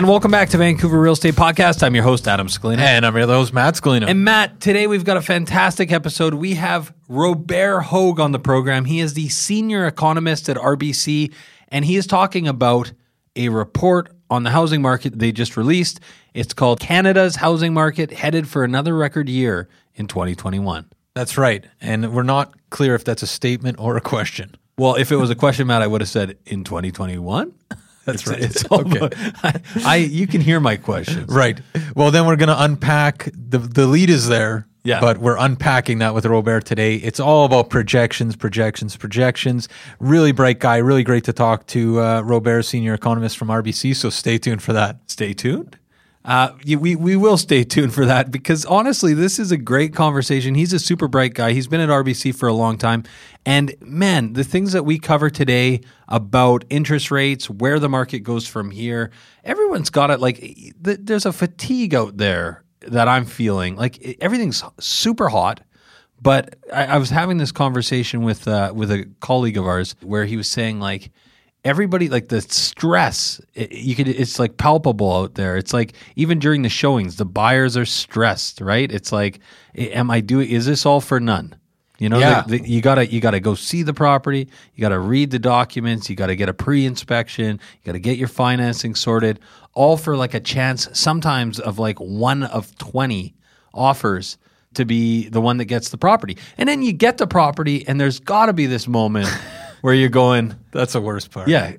And welcome back to Vancouver Real Estate Podcast. I'm your host, Adam Scalina. And I'm your host, Matt Scalina. And Matt, today we've got a fantastic episode. We have Robert Hogue on the program. He is the senior economist at RBC, and he is talking about a report on the housing market they just released. It's called Canada's Housing Market Headed for Another Record Year in 2021. That's right. And we're not clear if that's a statement or a question. Well, if it was a question, Matt, I would have said in 2021. That's It's- right. It's all Okay. I, I you can hear my questions. Right. Well, then we're going to unpack the the lead is there. Yeah. But we're unpacking that with Robert today. It's all about projections, projections, projections. Really bright guy. Really great to talk to. Uh, Robert, senior economist from RBC. So stay tuned for that. Stay tuned. Uh, we we will stay tuned for that because honestly, this is a great conversation. He's a super bright guy. He's been at RBC for a long time, and man, the things that we cover today about interest rates, where the market goes from here, everyone's got it. Like th- there's a fatigue out there that I'm feeling. Like everything's super hot. But I, I was having this conversation with uh, with a colleague of ours where he was saying like everybody like the stress it, you could it's like palpable out there. It's like even during the showings the buyers are stressed right? It's like am i doing is this all for none? You know Yeah. the- the- you gotta you gotta go see the property you gotta read the documents you gotta get a pre-inspection you gotta get your financing sorted all for like a chance sometimes of like one of 20 offers to be the one that gets the property. And then you get the property and there's gotta be this moment where you're going That's the worst part. yeah,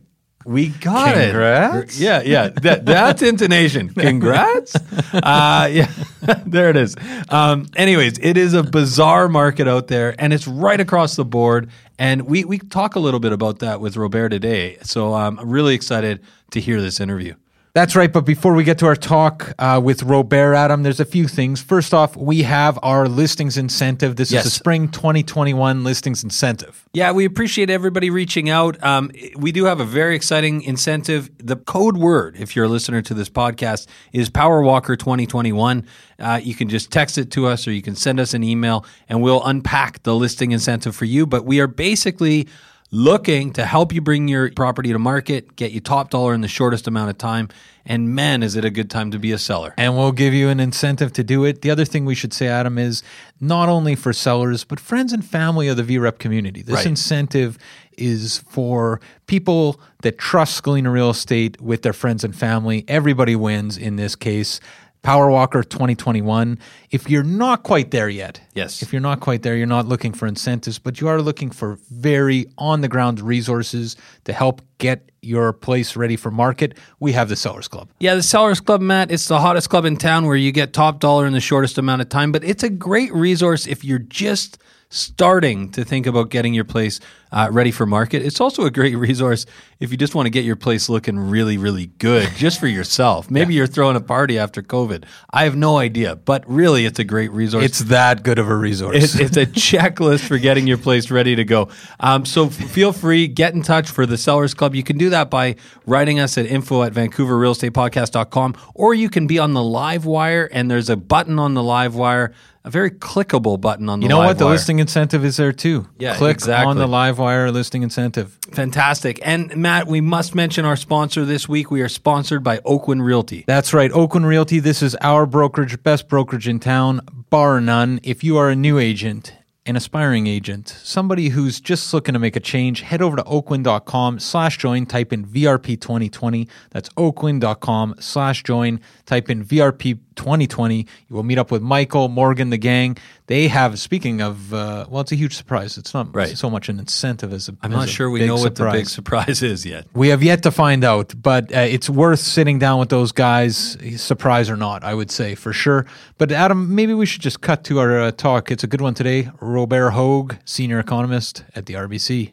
we got Congrats. it. Yeah, yeah. That, that's intonation. Congrats. Uh, yeah, there it is. Um, anyways, it is a bizarre market out there, and it's right across the board. And we we talk a little bit about that with Robert today. So um, I'm really excited to hear this interview. That's right. But before we get to our talk uh, with Robert Adam, there's a few things. First off, we have our listings incentive. This Yes. is the spring 2021 listings incentive. Yeah, we appreciate everybody reaching out. Um, we do have a very exciting incentive. The code word, if you're a listener to this podcast, is PowerWalker 2021. Uh, you can just text it to us or you can send us an email and we'll unpack the listing incentive for you. But we are basically looking to help you bring your property to market, get you top dollar in the shortest amount of time. And man, is it a good time to be a seller. And we'll give you an incentive to do it. The other thing we should say, Adam, is not only for sellers, but friends and family of the VREP community. This Right. incentive is for people that trust Scalina Real Estate with their friends and family. Everybody wins in this case. Power Walker 2021. If you're not quite there yet, Yes. If you're not quite there, you're not looking for incentives, but you are looking for very on the ground resources to help get your place ready for market. We have the Sellers Club. Yeah, the Sellers Club, Matt, it's the hottest club in town where you get top dollar in the shortest amount of time, but it's a great resource if you're just starting to think about getting your place uh, ready for market. It's also a great resource if you just want to get your place looking really, really good just for yourself. Maybe you're throwing a party after COVID. I have no idea, but really, it's a great resource. It's that good of a resource. It's, it's a checklist for getting your place ready to go. Um, so feel free, get in touch for the Sellers Club. You can do that by writing us at info at vancouverrealestatepodcast.com, or you can be on the live wire, and there's a button on the live wire, a very clickable button on the You know what? The wire. listing incentive is there too. Yeah, Click exactly. on the live wire listing incentive. Fantastic. And Matt, we must mention our sponsor this week. We are sponsored by Oakwyn Realty. That's right. Oakwyn Realty. This is our brokerage, best brokerage in town, bar none. If you are a new agent, an aspiring agent, somebody who's just looking to make a change, head over to oakwyn.com slash join, type in VRP 2020. That's oakwyn.com slash join, type in VRP 2020. You will meet up with Michael, Morgan, the gang. They have, speaking of, uh, well, it's a huge surprise. It's not Right. so much an incentive as a I'm as not a sure we know what the big surprise. surprise is yet. We have yet to find out, but uh, it's worth sitting down with those guys, surprise or not, I would say for sure. But Adam, maybe we should just cut to our uh, talk. It's a good one today. Robert Hogue, senior economist at the RBC.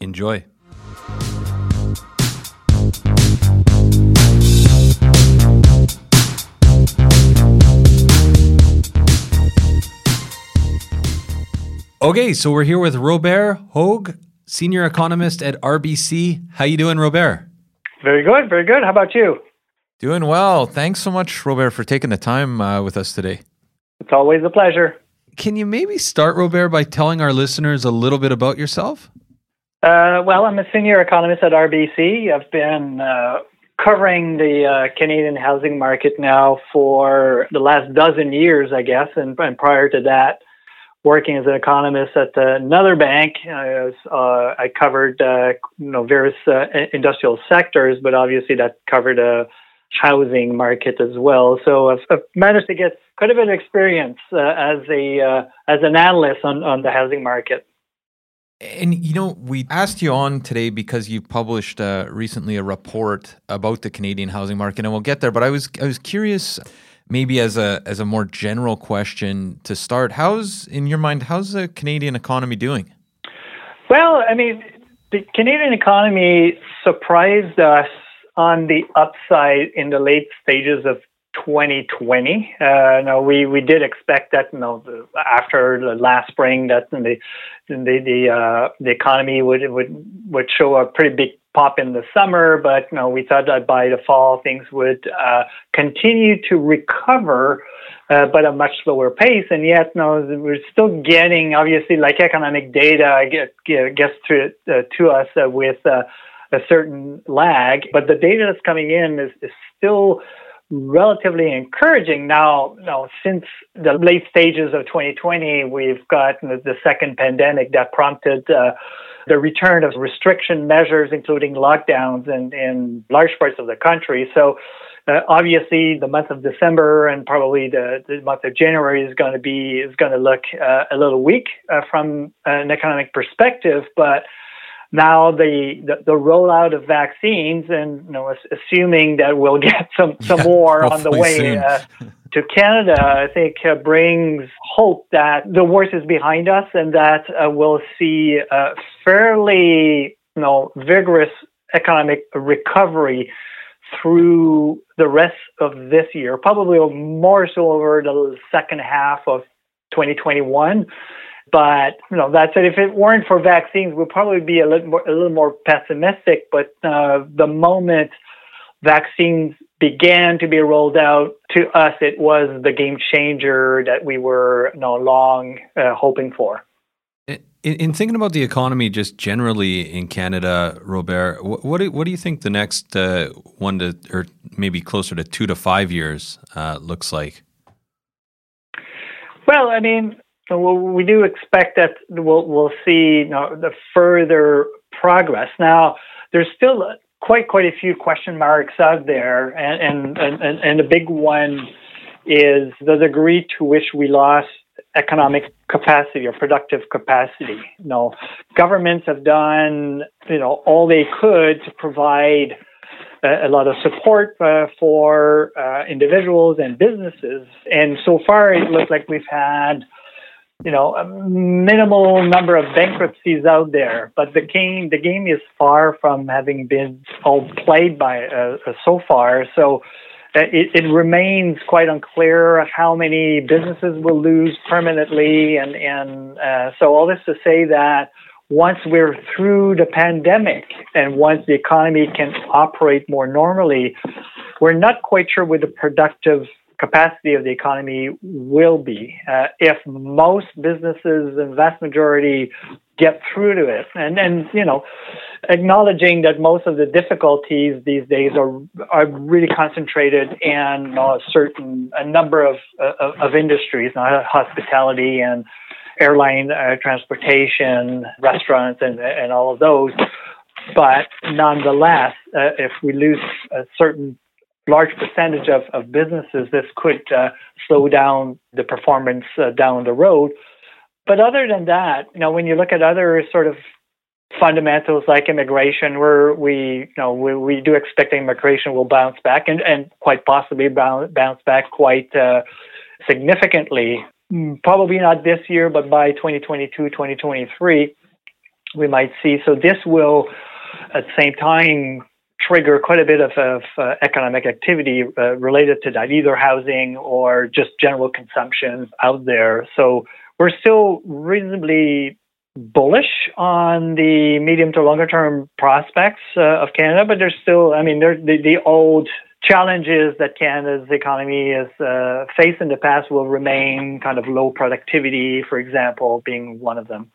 Enjoy. Okay, so we're here with Robert Hogue, senior economist at RBC. How you doing, Robert? Very good, very good. How about you? Doing well. Thanks so much, Robert, for taking the time uh, with us today. It's always a pleasure. Can you maybe start, Robert, by telling our listeners a little bit about yourself? Uh, well, I'm a senior economist at RBC. I've been uh, covering the uh, Canadian housing market now for the last dozen years, I guess, and, and prior to that, working as an economist at another bank. I, was, uh, I covered uh, you know various uh, industrial sectors, but obviously that covered a housing market as well. So I've, I've managed to get quite a bit of experience uh, as a uh, as an analyst on, on the housing market. And you know, we asked you on today because you published uh, recently a report about the Canadian housing market, and we'll get there. But I was I was curious, maybe as a as a more general question to start, how's in your mind, how's the Canadian economy doing? Well, I mean, the Canadian economy surprised us on the upside in the late stages of 2020. Uh, no, we, we did expect that. You know, after the last spring, that the the the, uh, the economy would would would show a pretty big pop in the summer, but you know, we thought that by the fall things would uh, continue to recover. Uh, but a much slower pace, and yet, no, we're still getting obviously like economic data get, get, gets to uh, to us uh, with uh, a certain lag, but the data that's coming in is, is still relatively encouraging. Now, now, since the late stages of 2020, we've got the, the second pandemic that prompted uh, the return of restriction measures, including lockdowns in, in large parts of the country. So, uh, obviously, the month of December and probably the, the month of January is going to be is going to look uh, a little weak uh, from an economic perspective, but now the, the, the rollout of vaccines and you know assuming that we'll get some some Yeah, more on the way uh, to Canada, I think uh, brings hope that the worst is behind us and that uh, we'll see a fairly you know vigorous economic recovery through the rest of this year, probably more so over the second half of 2021. But you know, that said, if it weren't for vaccines, we'd probably be a little more, a little more pessimistic. But uh, the moment vaccines began to be rolled out to us, it was the game changer that we were you know, long uh, hoping for. In, in, thinking about the economy just generally in Canada, Robert, what what do, what do you think the next uh, one to or maybe closer to two to five years uh, looks like? Well, I mean, we do expect that we'll we'll see you know, the further progress. Now, there's still quite quite a few question marks out there, and and and, and the big one is the degree to which we lost economic capacity or productive capacity. You know, governments have done you know all they could to provide a, a lot of support uh, for uh, individuals and businesses, and so far it looks like we've had you know a minimal number of bankruptcies out there, but the game the game is far from having been all played by uh, so far. So uh, it, it, remains quite unclear how many businesses will lose permanently, and and uh, so all this to say that once we're through the pandemic and once the economy can operate more normally, we're not quite sure what the productive capacity of the economy will be. Uh, if most businesses, the vast majority, get through to it, and and you know, acknowledging that most of the difficulties these days are are really concentrated in a certain a number of of, of industries, not hospitality and airline uh, transportation, restaurants, and and all of those. But nonetheless, uh, if we lose a certain large percentage of, of businesses, this could uh, slow down the performance uh, down the road. But other than that, you know, when you look at other sort of fundamentals like immigration, where we, you know, we, we do expect immigration will bounce back and, and quite possibly bounce, bounce back quite uh, significantly. Mm, probably not this year, but by 2022, 2023, we might see. So this will, at the same time, trigger quite a bit of, of uh, economic activity uh, related to that, either housing or just general consumption out there. So we're still reasonably bullish on the medium to longer term prospects uh, of Canada, but there's still, I mean, the, the old challenges that Canada's economy has uh, faced in the past will remain, kind of low productivity, for example, being one of them.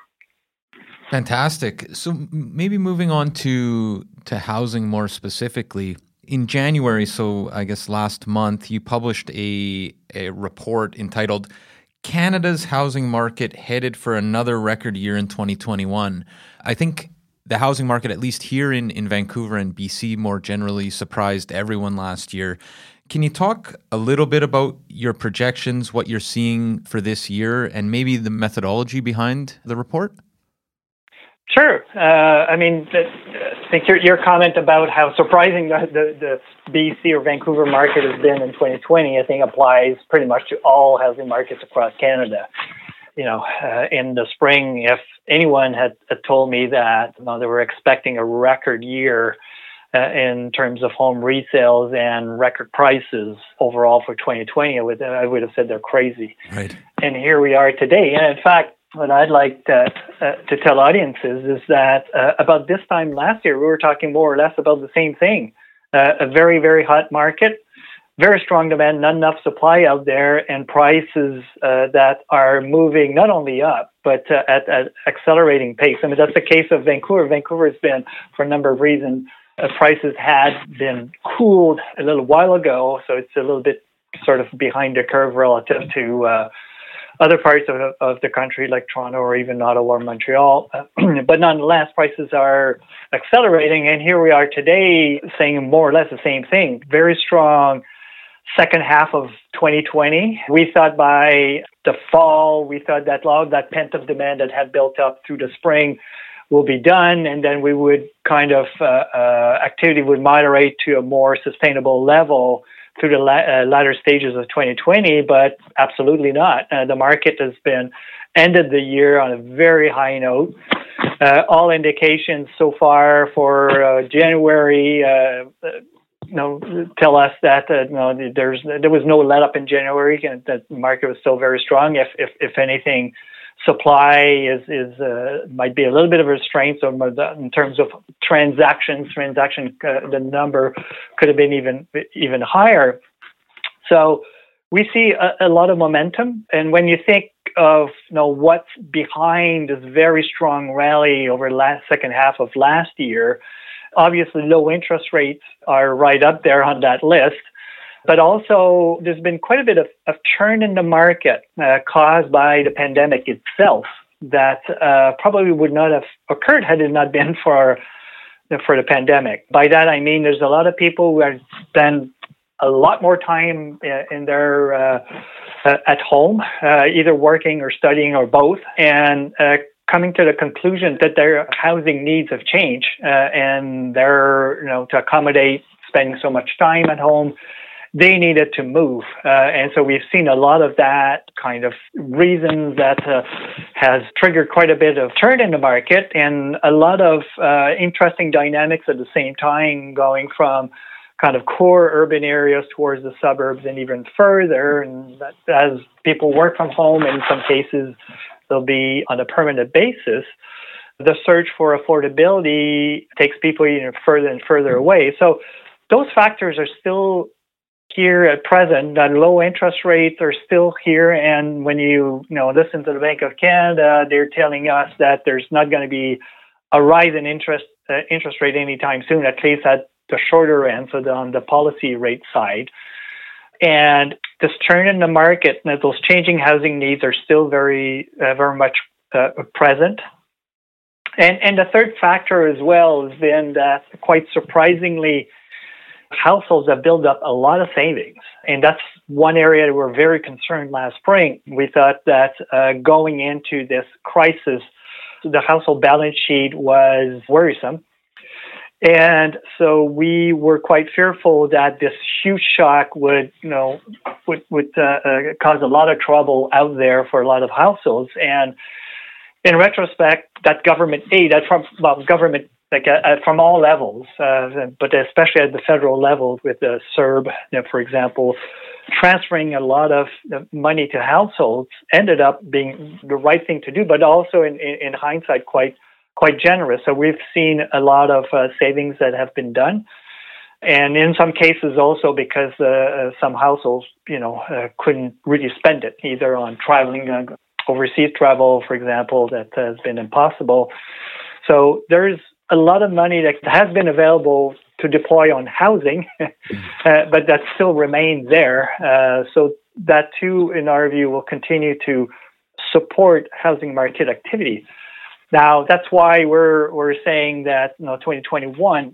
Fantastic. So maybe moving on to to housing more specifically. In January, so I guess last month, you published a a report entitled Canada's housing market headed for another record year in 2021. I think the housing market, at least here in, in Vancouver and BC more generally, surprised everyone last year. Can you talk a little bit about your projections, what you're seeing for this year, and maybe the methodology behind the report? Sure. Uh, I mean, I think your, your comment about how surprising the, the, the BC or Vancouver market has been in 2020, I think applies pretty much to all housing markets across Canada. You know, uh, in the spring, if anyone had, had told me that you know, they were expecting a record year uh, in terms of home resales and record prices overall for 2020, I would I would have said they're crazy. Right. And here we are today. And in fact, what I'd like to, uh, to tell audiences is that uh, about this time last year, we were talking more or less about the same thing. Uh, a very, very hot market, very strong demand, not enough supply out there, and prices uh, that are moving not only up, but uh, at an accelerating pace. I mean, that's the case of Vancouver. Vancouver has been, for a number of reasons, uh, prices had been cooled a little while ago, so it's a little bit sort of behind the curve relative to other parts of, of the country like Toronto or even Ottawa or Montreal. but nonetheless, prices are accelerating. And here we are today saying more or less the same thing. Very strong second half of 2020. We thought by the fall, we thought that a lot of that pent up demand that had built up through the spring will be done, and then we would kind of uh, uh, activity would moderate to a more sustainable level through the la- uh, latter stages of 2020, but absolutely not. Uh, the market has been ended the year on a very high note. Uh, all indications so far for uh, January, uh, you know, tell us that uh, you know, there's there was no let up in January, and the market was still very strong. If if if anything, supply is is uh, might be a little bit of a restraint. So in terms of transactions, transaction uh, the number could have been even even higher. So we see a, a, lot of momentum, and when you think of you know what's behind this very strong rally over last second half of last year, obviously low interest rates are right up there on that list. But also, there's been quite a bit of, of churn in the market uh, caused by the pandemic itself that uh, probably would not have occurred had it not been for for the pandemic. By that I mean there's a lot of people who have spent a lot more time uh, in their uh, uh, at home, uh, either working or studying or both, and uh, coming to the conclusion that their housing needs have changed, and they're you know to accommodate spending so much time at home they needed to move. Uh, and so we've seen a lot of that kind of reasons that uh, has triggered quite a bit of churn in the market and a lot of uh, interesting dynamics at the same time going from kind of core urban areas towards the suburbs and even further. And as people work from home, in some cases, they'll be on a permanent basis. The search for affordability takes people even further and further away. So those factors are still here at present that low interest rates are still here. And when you you know listen to the bank of canada they're telling us that there's not going to be a rise in interest uh, interest rate anytime soon at least at the shorter end so the, on the policy rate side. And this churn in the market and those changing housing needs are still very uh, very much uh, present. And and the third factor as well has been that quite surprisingly households have built up a lot of savings. And that's one area that we're very concerned last spring. We thought that uh, going into this crisis, the household balance sheet was worrisome. And so we were quite fearful that this huge shock would, you know, would, would uh, uh, cause a lot of trouble out there for a lot of households. And in retrospect, that government aid, that from well, government like uh, uh, from all levels, uh, but especially at the federal level with the CERB, you know, for example, transferring a lot of money to households ended up being the right thing to do, but also in, in, in hindsight quite quite generous. So we've seen a lot of uh, savings that have been done. And in some cases, also because uh, uh some households, you know, couldn't really spend it either on traveling, overseas travel, for example, that has been impossible. So there's a lot of money that has been available to deploy on housing, uh, but that still remains there. Uh, so that too, in our view, will continue to support housing market activity. Now, that's why we're we're saying that you know 2021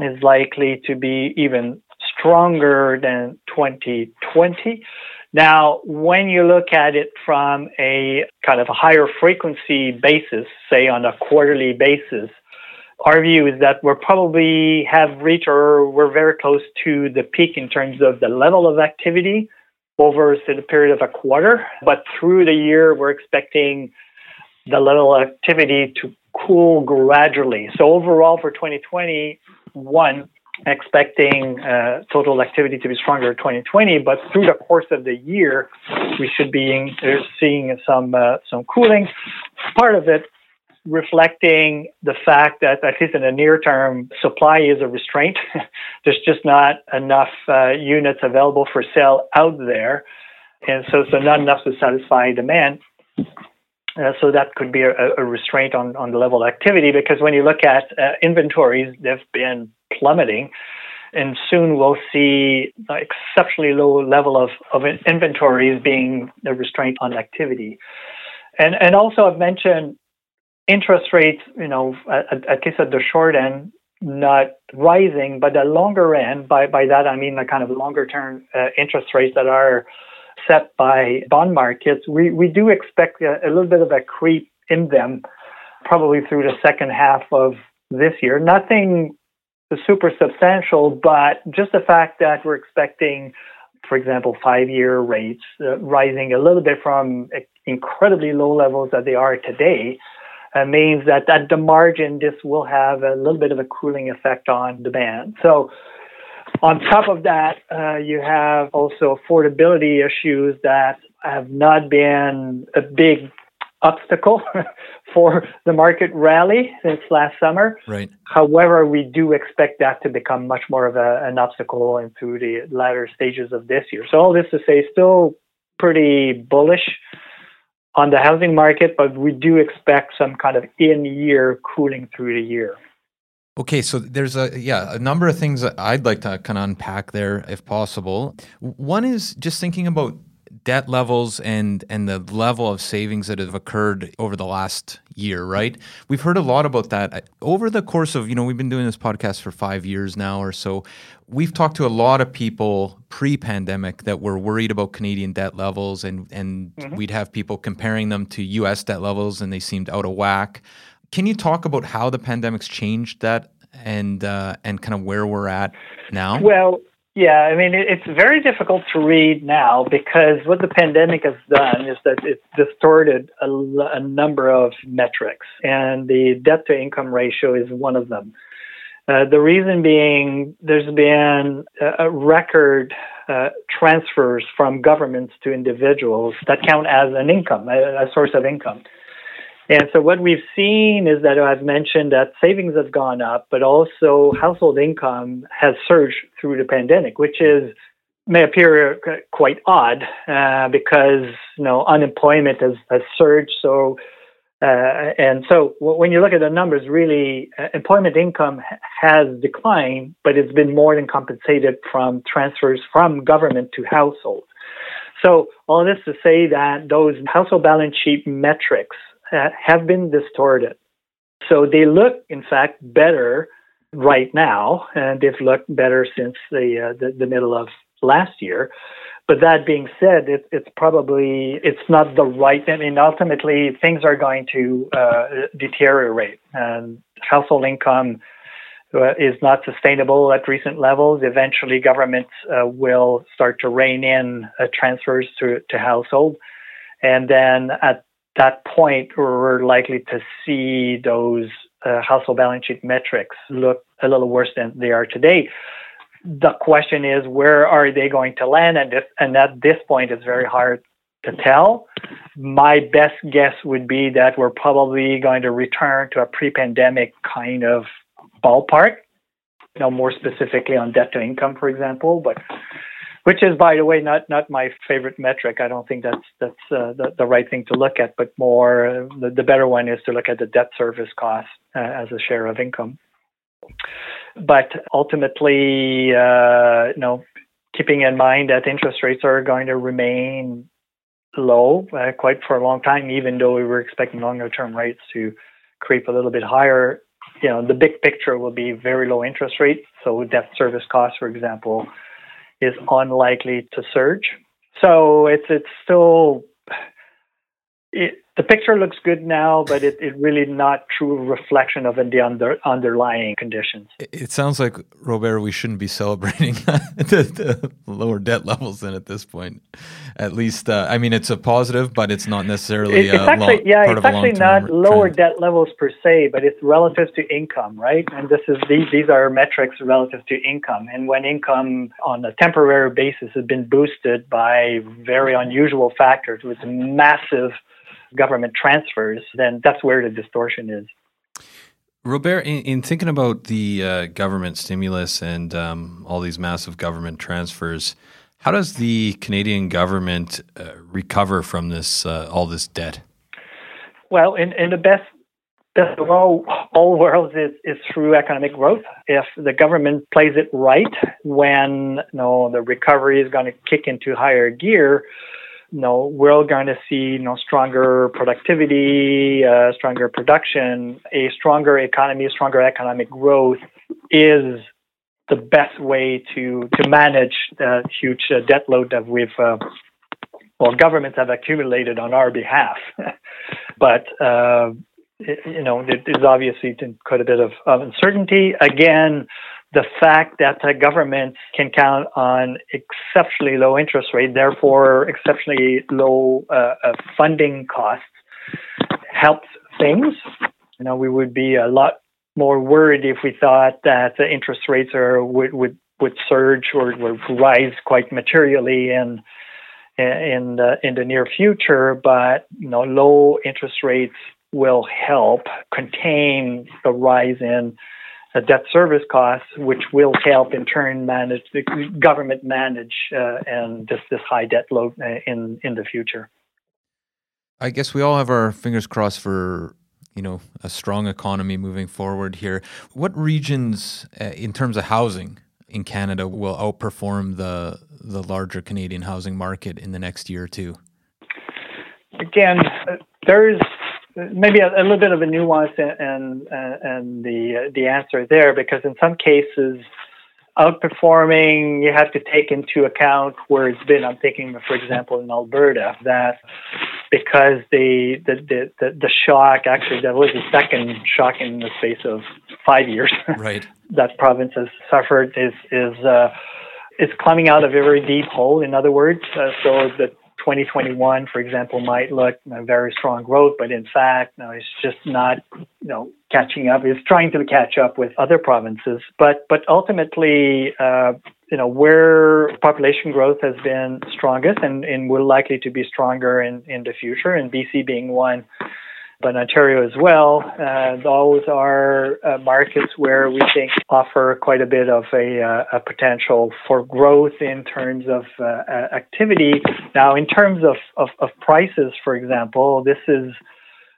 is likely to be even stronger than 2020. Now, when you look at it from a kind of a higher frequency basis, say on a quarterly basis, our view is that we're probably have reached or we're very close to the peak in terms of the level of activity over say, the period of a quarter. But through the year, we're expecting the level of activity to cool gradually. So overall for 2021, expecting uh, total activity to be stronger in 2020, but through the course of the year, we should be uh, seeing some uh, some cooling. Part of it reflecting the fact that, at least in the near term, supply is a restraint. There's just not enough uh, units available for sale out there. And so, so not enough to satisfy demand. Uh, so that could be a, a, restraint on, on the level of activity because when you look at uh, inventories, they've been plummeting. And soon we'll see exceptionally low level of, of inventories being a restraint on activity. And, and also I've mentioned interest rates, you know, at, at least at the short end, not rising, but the longer end, by, by that I mean the kind of longer term uh, interest rates that are set by bond markets, we, we do expect a, a, little bit of a creep in them probably through the second half of this year. Nothing super substantial, but just the fact that we're expecting, for example, five year rates uh, rising a little bit from incredibly low levels that they are today uh, means that at the margin, this will have a little bit of a cooling effect on demand. So, on top of that, uh, you have also affordability issues that have not been a big obstacle for the market rally since last summer. Right. However, we do expect that to become much more of a, an obstacle into the latter stages of this year. So all this to say, still pretty bullish on the housing market, but we do expect some kind of in-year cooling through the year. Okay, so there's a yeah a number of things I'd like to kind of unpack there, if possible. One is just thinking about debt levels and and the level of savings that have occurred over the last year, right? We've heard a lot about that over the course of, you know, we've been doing this podcast for 5 years now or so. We've talked to a lot of people pre-pandemic that were worried about Canadian debt levels and and mm-hmm. we'd have people comparing them to US debt levels and they seemed out of whack. Can you talk about how the pandemic's changed that and uh, and kind of where we're at now? Well, yeah, I mean it's very difficult to read now because what the pandemic has done is that it's distorted a, a number of metrics, and the debt to income ratio is one of them. Uh, the reason being, there's been a, record uh, transfers from governments to individuals that count as an income, a, a source of income. And so what we've seen is that I've mentioned that savings have gone up, but also household income has surged through the pandemic, which is may appear quite odd uh, because you know unemployment has, has surged. So uh, and so when you look at the numbers, really uh, employment income has declined, but it's been more than compensated from transfers from government to households. So all this to say that those household balance sheet metrics have been distorted. So they look, in fact, better right now, and they've looked better since the, uh, the, the middle of last year. But that being said, it, it's probably it's not the right. I mean, ultimately, things are going to uh, deteriorate, and household income uh, is not sustainable at recent levels. Eventually, governments uh, will start to rein in uh, transfers to to household, and then at that point, we're likely to see those uh, household balance sheet metrics look a little worse than they are today. The question is, where are they going to land? And, if, and at this point, it's very hard to tell. My best guess would be that we're probably going to return to a pre-pandemic kind of ballpark. You know, more specifically on debt to income, for example, but which is, by the way, not not my favorite metric. I don't think that's that's uh, the, the right thing to look at, but more uh, the, the better one is to look at the debt service cost uh, as a share of income. But ultimately, uh, you know, keeping in mind that interest rates are going to remain low uh, quite for a long time, even though we were expecting longer term rates to creep a little bit higher. You know, the big picture will be very low interest rates. So debt service costs, for example, is unlikely to surge. So it's it's still it, the picture looks good now, but it, it really not true reflection of the under, underlying conditions. It sounds like Robert, we shouldn't be celebrating the, the, lower debt levels then at this point. At least, uh, I mean, it's a positive, but it's not necessarily it, it's actually, long, yeah, it's actually not lower debt levels per se, but it's relative to income, right? And this is these these are metrics relative to income, and when income on a temporary basis has been boosted by very unusual factors with massive government transfers, then that's where the distortion is. Robert, in, in thinking about the uh, government stimulus and um, all these massive government transfers, how does the Canadian government uh, recover from this uh, all this debt? Well, in, in the best best of all, all worlds is, is through economic growth. If the government plays it right, when you know, the recovery is going to kick into higher gear, you know, we're all going to see you know stronger productivity, uh, stronger production, a stronger economy, stronger economic growth is the best way to to manage the huge uh, debt load that we've uh, well governments have accumulated on our behalf. but uh, it, you know, there's obviously quite a bit of, of uncertainty. Again, the fact that the government can count on exceptionally low interest rate, therefore exceptionally low uh, uh, funding costs, helps things. You know, we would be a lot more worried if we thought that the interest rates are would would, would surge or would rise quite materially in in the, in the near future. But you know, low interest rates will help contain the rise in uh, debt service costs, which will help in turn manage the government manage uh, and this this high debt load uh, in in the future. I guess we all have our fingers crossed for you know a strong economy moving forward here. What regions, uh, in terms of housing in Canada, will outperform the the larger Canadian housing market in the next year or two? Again, there's maybe a, a, little bit of a nuance and and, and the the answer there because in some cases outperforming you have to take into account where it's been. I'm thinking for example in alberta that because the the the, the, the shock actually that was the second shock in the space of five years. Right. That province has suffered is is uh is climbing out of a very deep hole in other words. Uh, so the 2021, for example, might look you know, very strong growth, but in fact, no, it's just not, you know, catching up. It's trying to catch up with other provinces, but but ultimately, uh, you know, where population growth has been strongest and, and will likely to be stronger in in the future, and BC being one but Ontario as well. Uh, those are uh, markets where we think offer quite a bit of a, uh, a potential for growth in terms of uh, activity. Now, in terms of, of, of, prices, for example, this is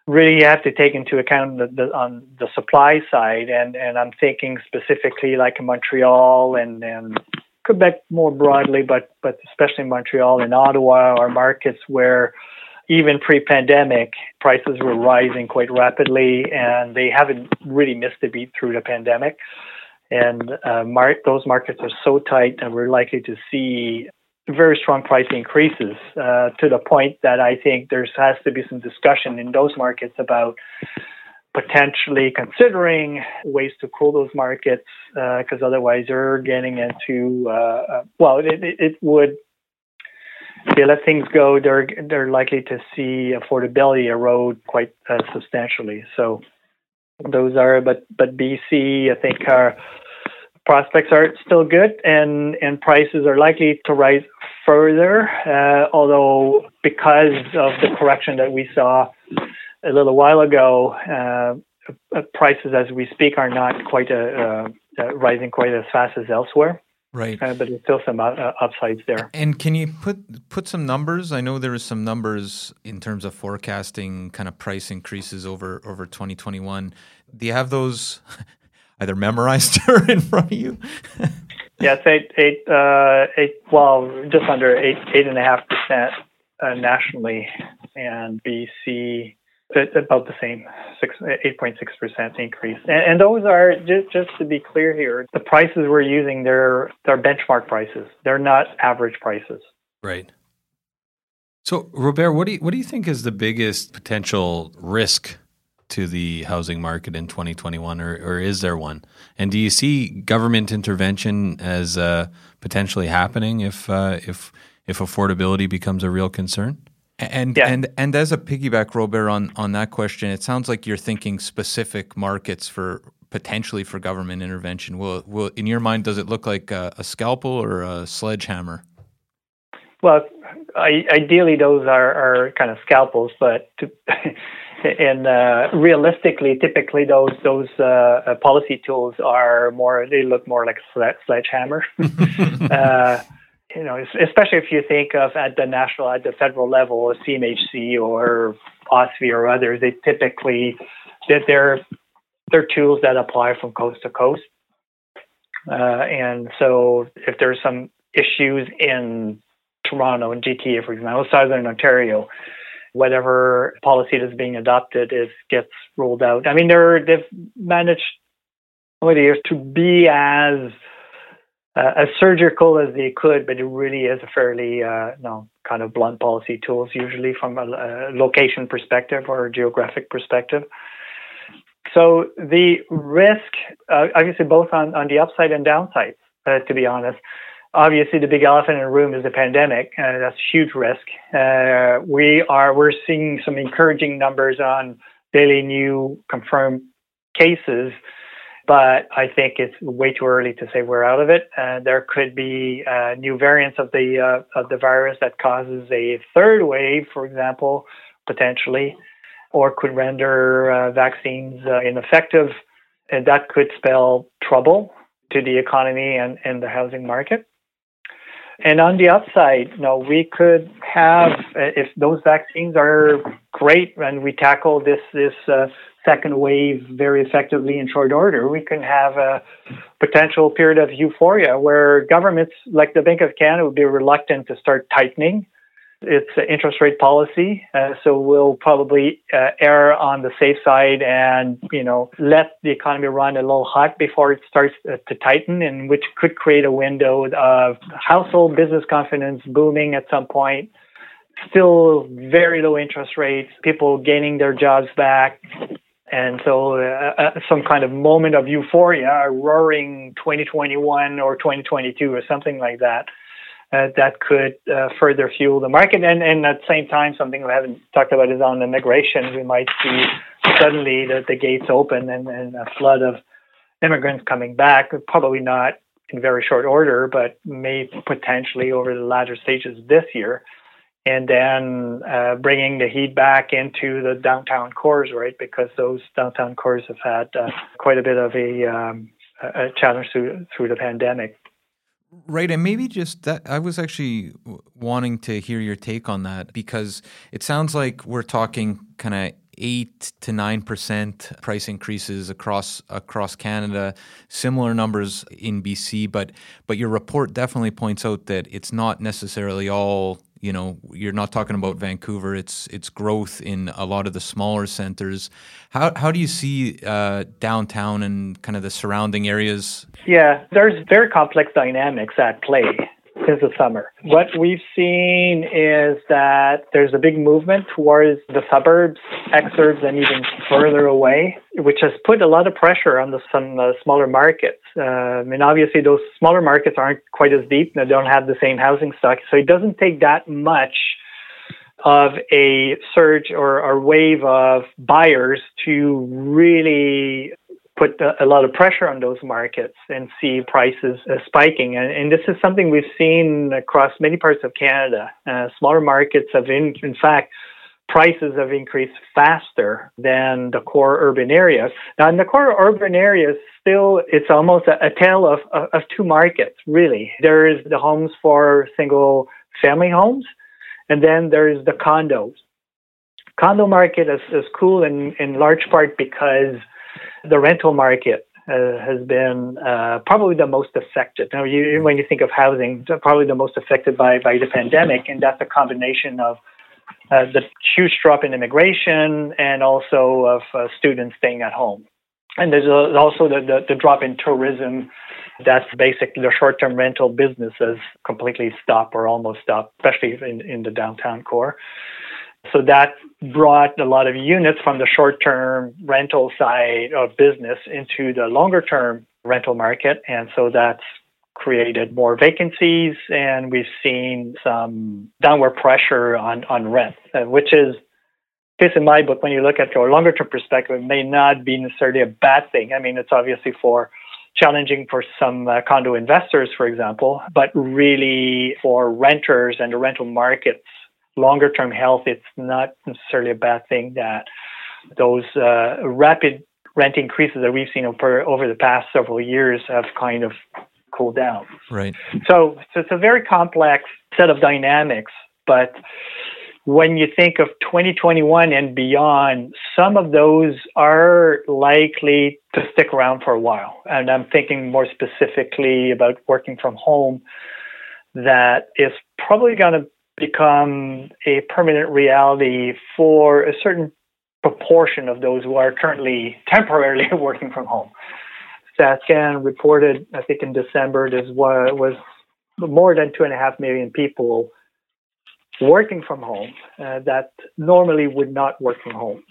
really you have to take into account the, the, on the supply side, and, and I'm thinking specifically like in Montreal and, and Quebec more broadly, but but especially Montreal and Ottawa are markets where even pre-pandemic, prices were rising quite rapidly, and they haven't really missed a beat through the pandemic. And uh, mar- those markets are so tight, that we're likely to see very strong price increases uh, to the point that I think there has to be some discussion in those markets about potentially considering ways to cool those markets because uh, otherwise you're getting into uh, uh well it, it, would they let things go, they're they're likely to see affordability erode quite uh, substantially. So those are, but but BC, I think our prospects are still good, and and prices are likely to rise further. Uh, although because of the correction that we saw a little while ago, uh, prices as we speak are not quite uh, uh, rising quite as fast as elsewhere. Right. Uh, but there's still some uh, upsides there. And can you put put some numbers? I know there is some numbers in terms of forecasting kind of price increases over over 2021. Do you have those either memorized or in front of you? yes, eight eight uh, eight. Well, just under eight eight and a half percent uh, nationally, and BC about the same, six, 8.6% increase. And, and, those are, just, just to be clear here, the prices we're using, they're, they're benchmark prices. They're not average prices. Right. So, Robert, what do you, what do you think is the biggest potential risk to the housing market in 2021, or, or is there one? And do you see government intervention as uh, potentially happening if, uh, if, if affordability becomes a real concern? And yeah. and and as a piggyback, Robert, on on that question, it sounds like you're thinking specific markets for potentially for government intervention. Will will in your mind does it look like a, a scalpel or a sledgehammer? Well, I, ideally those are, are kind of scalpels, but to, and uh, realistically, typically those those uh, policy tools are more they look more like a sledgehammer. uh, you know, especially if you think of at the national, at the federal level, CMHC or OSFI or others, they typically that they're they're tools that apply from coast to coast. Uh, and so, if there's some issues in Toronto and GTA, for example, Southern Ontario, whatever policy that's being adopted is gets rolled out. I mean, they're they've managed over the years to be as uh, as surgical as they could, but it really is a fairly uh, know, kind of blunt policy tools usually from a, a location perspective or a geographic perspective. So the risk, uh, obviously, both on, on the upside and downside, uh, to be honest. Obviously, the big elephant in the room is the pandemic. Uh, that's a huge risk. Uh, we are we're seeing some encouraging numbers on daily new confirmed cases but I think it's way too early to say we're out of it. Uh, there could be uh, new variants of the uh, of the virus that causes a third wave, for example, potentially, or could render uh, vaccines uh, ineffective, and that could spell trouble to the economy and, and the housing market. And on the upside, you know, we could have, if those vaccines are great and we tackle this this uh, second wave very effectively in short order, we can have a potential period of euphoria where governments like the Bank of Canada would be reluctant to start tightening its interest rate policy. Uh, so we'll probably uh, err on the safe side and, you know, let the economy run a little hot before it starts uh, to tighten and which could create a window of household business confidence booming at some point. Still very low interest rates, people gaining their jobs back, and so, uh, uh, some kind of moment of euphoria, a roaring 2021 or 2022 or something like that, uh, that could uh, further fuel the market. And, and at the same time, something we haven't talked about is on immigration. We might see suddenly the, the gates open and, and a flood of immigrants coming back, probably not in very short order, but may potentially over the latter stages this year and then uh, bringing the heat back into the downtown cores, right? Because those downtown cores have had uh, quite a bit of a, um, a challenge through through the pandemic. Right, and maybe just that. I was actually wanting to hear your take on that because it sounds like we're talking kind of eight to nine percent price increases across across Canada. Similar numbers in BC, but but your report definitely points out that it's not necessarily all you know you're not talking about Vancouver it's it's growth in a lot of the smaller centers. How how do you see uh, downtown and kind of the surrounding areas? Yeah there's very complex dynamics at play since the summer. What we've seen is that there's a big movement towards the suburbs, exurbs, and even further away, which has put a lot of pressure on the, some uh, smaller markets. Uh, I mean, obviously, those smaller markets aren't quite as deep and they don't have the same housing stock, so it doesn't take that much of a surge or, or wave of buyers to really put a lot of pressure on those markets and see prices uh, spiking. And, and, this is something we've seen across many parts of Canada. Uh, smaller markets have, in, in fact, prices have increased faster than the core urban areas. Now, in the core urban areas, still, it's almost a, a tale of, of, of two markets, really. There's the homes for single family homes, and then there's the condos. Condo market is, is cool in, in large part because the rental market uh, has been uh, probably the most affected. Now, you, when you think of housing, probably the most affected by, by the pandemic, and that's a combination of uh, the huge drop in immigration and also of uh, students staying at home. And there's also the, the, the, drop in tourism. That's basically the short term rental businesses completely stop or almost stop, especially in, in the downtown core. So that brought a lot of units from the short term rental side of business into the longer term rental market. And so that's created more vacancies and we've seen some downward pressure on, on rent, uh, which is, case in my book, when you look at your longer term perspective, may not be necessarily a bad thing. I mean, it's obviously for challenging for some uh, condo investors, for example, but really for renters and the rental markets longer term health, it's not necessarily a bad thing that those uh, rapid rent increases that we've seen over, over the past several years have kind of cooled down. Right. So, so it's a very complex set of dynamics, but when you think of 2021 and beyond, some of those are likely to stick around for a while. And I'm thinking more specifically about working from home that is probably going to become a permanent reality for a certain proportion of those who are currently temporarily working from home. StatsCan reported, I think in December, there was more than two and a half million people working from home uh, that normally would not work from home.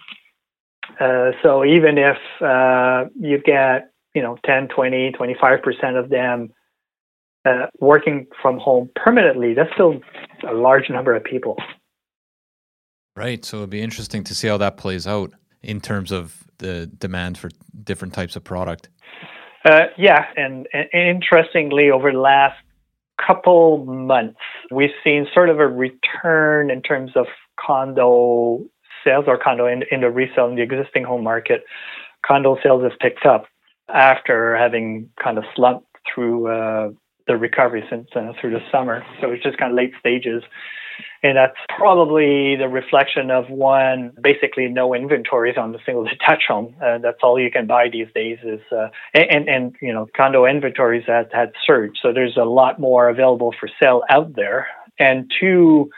Uh, so even if uh, you get, you know, 10, 20, 25% of them uh, working from home permanently, that's still a large number of people. Right. So it'd be interesting to see how that plays out in terms of the demand for different types of product. Uh, yeah, and, and, interestingly, over the last couple months, we've seen sort of a return in terms of condo sales or condo in, in the resale in the existing home market. Condo sales have picked up after having kind of slumped through uh, the recovery since uh, through the summer. So it's just kind of late stages. And that's probably the reflection of one, basically no inventories on the single detached home. Uh, that's all you can buy these days is, uh, and, and, you know, condo inventories had, had surged. So there's a lot more available for sale out there. And two,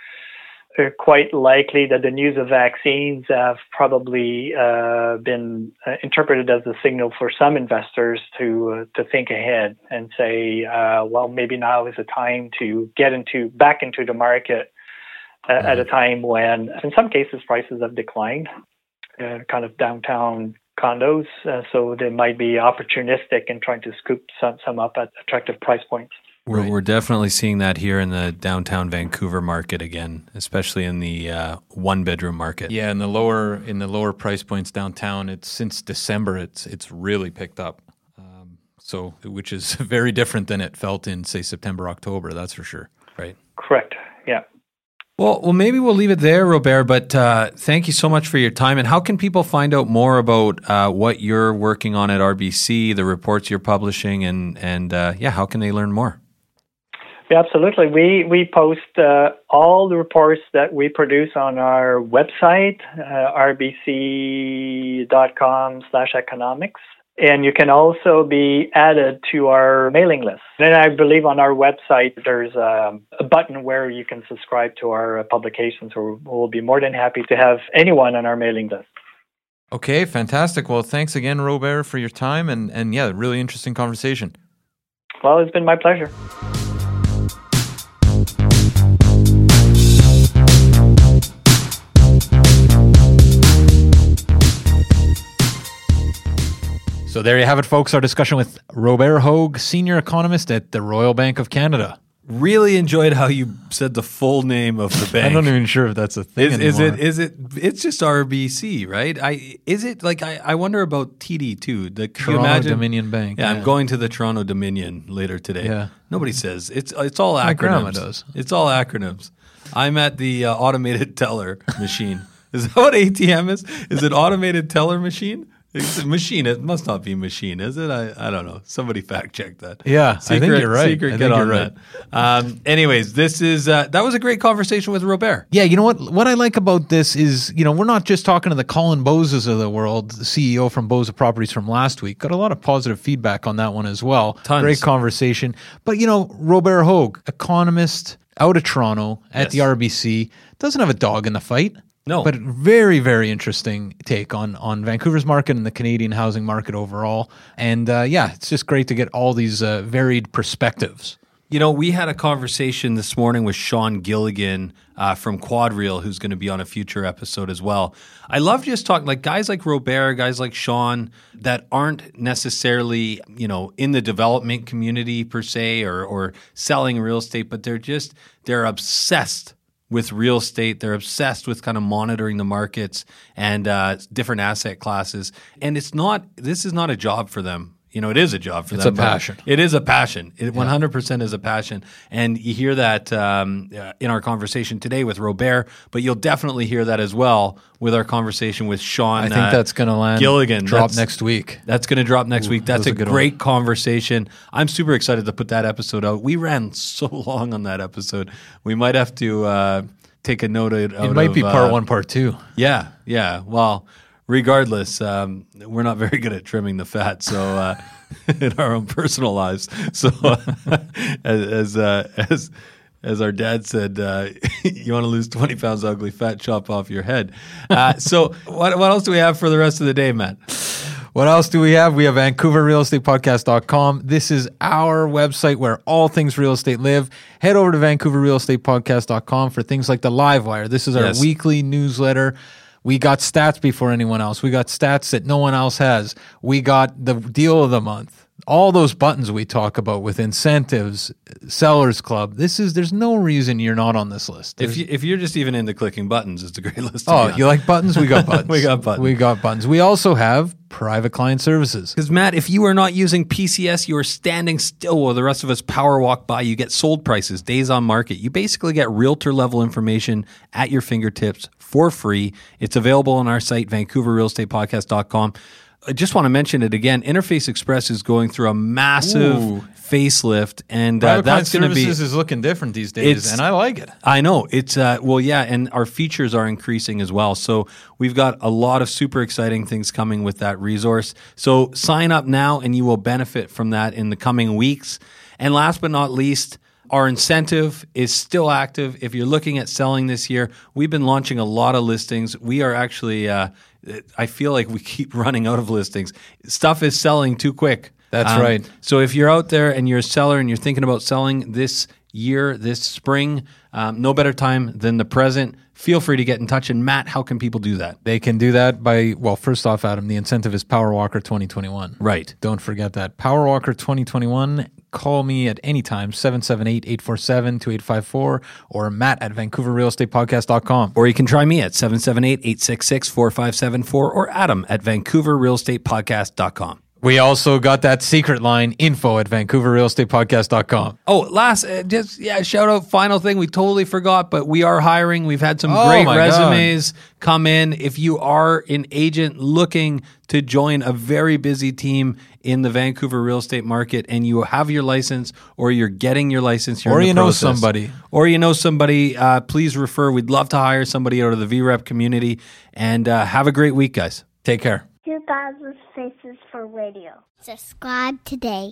quite likely that the news of vaccines have probably uh, been uh, interpreted as a signal for some investors to uh, to think ahead and say, uh, well, maybe now is the time to get into back into the market mm-hmm. at a mm-hmm. time when, in some cases, prices have declined, uh, kind of downtown condos. Uh, so they might be opportunistic in trying to scoop some, some up at attractive price points. We're, right. we're definitely seeing that here in the downtown Vancouver market again, especially in the uh, one bedroom market. Yeah, in the lower in the lower price points downtown, it's since December it's it's really picked up. Um, so, which is very different than it felt in say September October. That's for sure. Right. Correct. Yeah. Well, well, maybe we'll leave it there, Robert. But uh, thank you so much for your time. And how can people find out more about uh, what you're working on at RBC, the reports you're publishing, and and uh, yeah, how can they learn more? Yeah, absolutely. We we post uh, all the reports that we produce on our website, uh, rbc.com/economics, and you can also be added to our mailing list. And I believe on our website there's a, a button where you can subscribe to our publications. So we'll be more than happy to have anyone on our mailing list. Okay, fantastic. Well, thanks again, Robert, for your time and and yeah, really interesting conversation. Well, it's been my pleasure. So there you have it, folks. Our discussion with Robert Hogue, senior economist at the Royal Bank of Canada. Really enjoyed how you said the full name of the bank. I'm not even sure if that's a thing. Is, is, it? Is it? It's just RBC, right? I is it like I, I wonder about TD too. The Toronto imagine, Dominion Bank. Yeah, yeah, I'm going to the Toronto Dominion later today. Yeah, nobody says it's it's all acronyms. My grandma does. It's all acronyms. I'm at the uh, automated teller machine. Is that what ATM is? Is it automated teller machine? It's a machine. It must not be machine, is it? I, I don't know. Somebody fact check that. Yeah, secret, I think you're right. Secret, I get on right. that. Um, anyways, this is uh, that was a great conversation with Robert. Yeah, you know what? What I like about this is, you know, we're not just talking to the Colin Bosas of the world, the CEO from Bosa Properties from last week. Got a lot of positive feedback on that one as well. Tons. Great conversation. But you know, Robert Hogue, economist out of Toronto at yes. the RBC, doesn't have a dog in the fight. No. But very, very interesting take on on Vancouver's market and the Canadian housing market overall. And uh, yeah, it's just great to get all these uh, varied perspectives. You know, we had a conversation this morning with Sean Gilligan uh, from QuadReal, who's going to be on a future episode as well. I love just talking like guys like Robert, guys like Sean that aren't necessarily you know in the development community per se or or selling real estate, but they're just they're obsessed with real estate. They're obsessed with kind of monitoring the markets and uh, different asset classes. And it's not, this is not a job for them. You know, it is a job for it's them. It's a passion. It is a passion. It yeah. 100% is a passion. And you hear that um, uh, in our conversation today with Robert, but you'll definitely hear that as well with our conversation with Sean. I think uh, that's going to land Gilligan. Drop that's, next week. That's going to drop next Ooh, week. That's a, a great one. conversation. I'm super excited to put that episode out. We ran so long on that episode. We might have to. Uh, take a note of it might of, be part uh, one part two yeah yeah well regardless, um, we're not very good at trimming the fat. So uh, in our own personal lives, so uh, as uh, as as our dad said, uh, you want to lose twenty pounds ugly fat, chop off your head. Uh, so what what else do we have for the rest of the day, Matt? What else do we have? We have VancouverRealEstatePodcast.com. This is our website where all things real estate live. Head over to VancouverRealEstatePodcast.com for things like the Live Wire. This is our yes. weekly newsletter we got stats before anyone else. We got stats that no one else has. We got the deal of the month. All those buttons we talk about with incentives, sellers club. This is there's no reason you're not on this list. There's, if you if you're just even into clicking buttons, it's a great list. oh, you like buttons? We got buttons. we got buttons. We got buttons. We also have private client services. Because Matt, if you are not using PCS, you are standing still while the rest of us power walk by. You get sold prices, days on market. You basically get realtor level information at your fingertips for free. It's available on our site, VancouverRealEstatePodcast.com. I just want to mention it again. Interface Express is going through a massive Ooh. facelift, and uh, that's going to be. services is looking different these days, and I like it. I know it's uh, well, yeah, and our features are increasing as well. So we've got a lot of super exciting things coming with that resource. So sign up now, and you will benefit from that in the coming weeks. And last but not least. Our incentive is still active. If you're looking at selling this year, we've been launching a lot of listings. We are actually, uh, I feel like we keep running out of listings. Stuff is selling too quick. That's Um, right. So if you're out there and you're a seller and you're thinking about selling this year, this spring, um, no better time than the present. Feel free to get in touch. And Matt, how can people do that? They can do that by, well, first off, Adam, the incentive is Power Walker 2021. Right. Don't forget that. Power Walker 2021. Call me at any time, 778-847-2854 or matt at vancouverrealestatepodcast.com. Or you can try me at 778-866-4574 or Adam at vancouverrealestatepodcast.com. We also got that secret line, info at vancouverrealestatepodcast.com. Oh, last, uh, just, yeah, shout out, final thing. We totally forgot, but we are hiring. We've had some Oh great resumes come in. If you are an agent looking to join a very busy team in the Vancouver real estate market and you have your license or you're getting your license, you're Or in the you know process, somebody. or you know somebody, uh, please refer. We'd love to hire somebody out of the VREP community and uh, have a great week, guys. Take care. 2000 Faces for Radio. Subscribe today.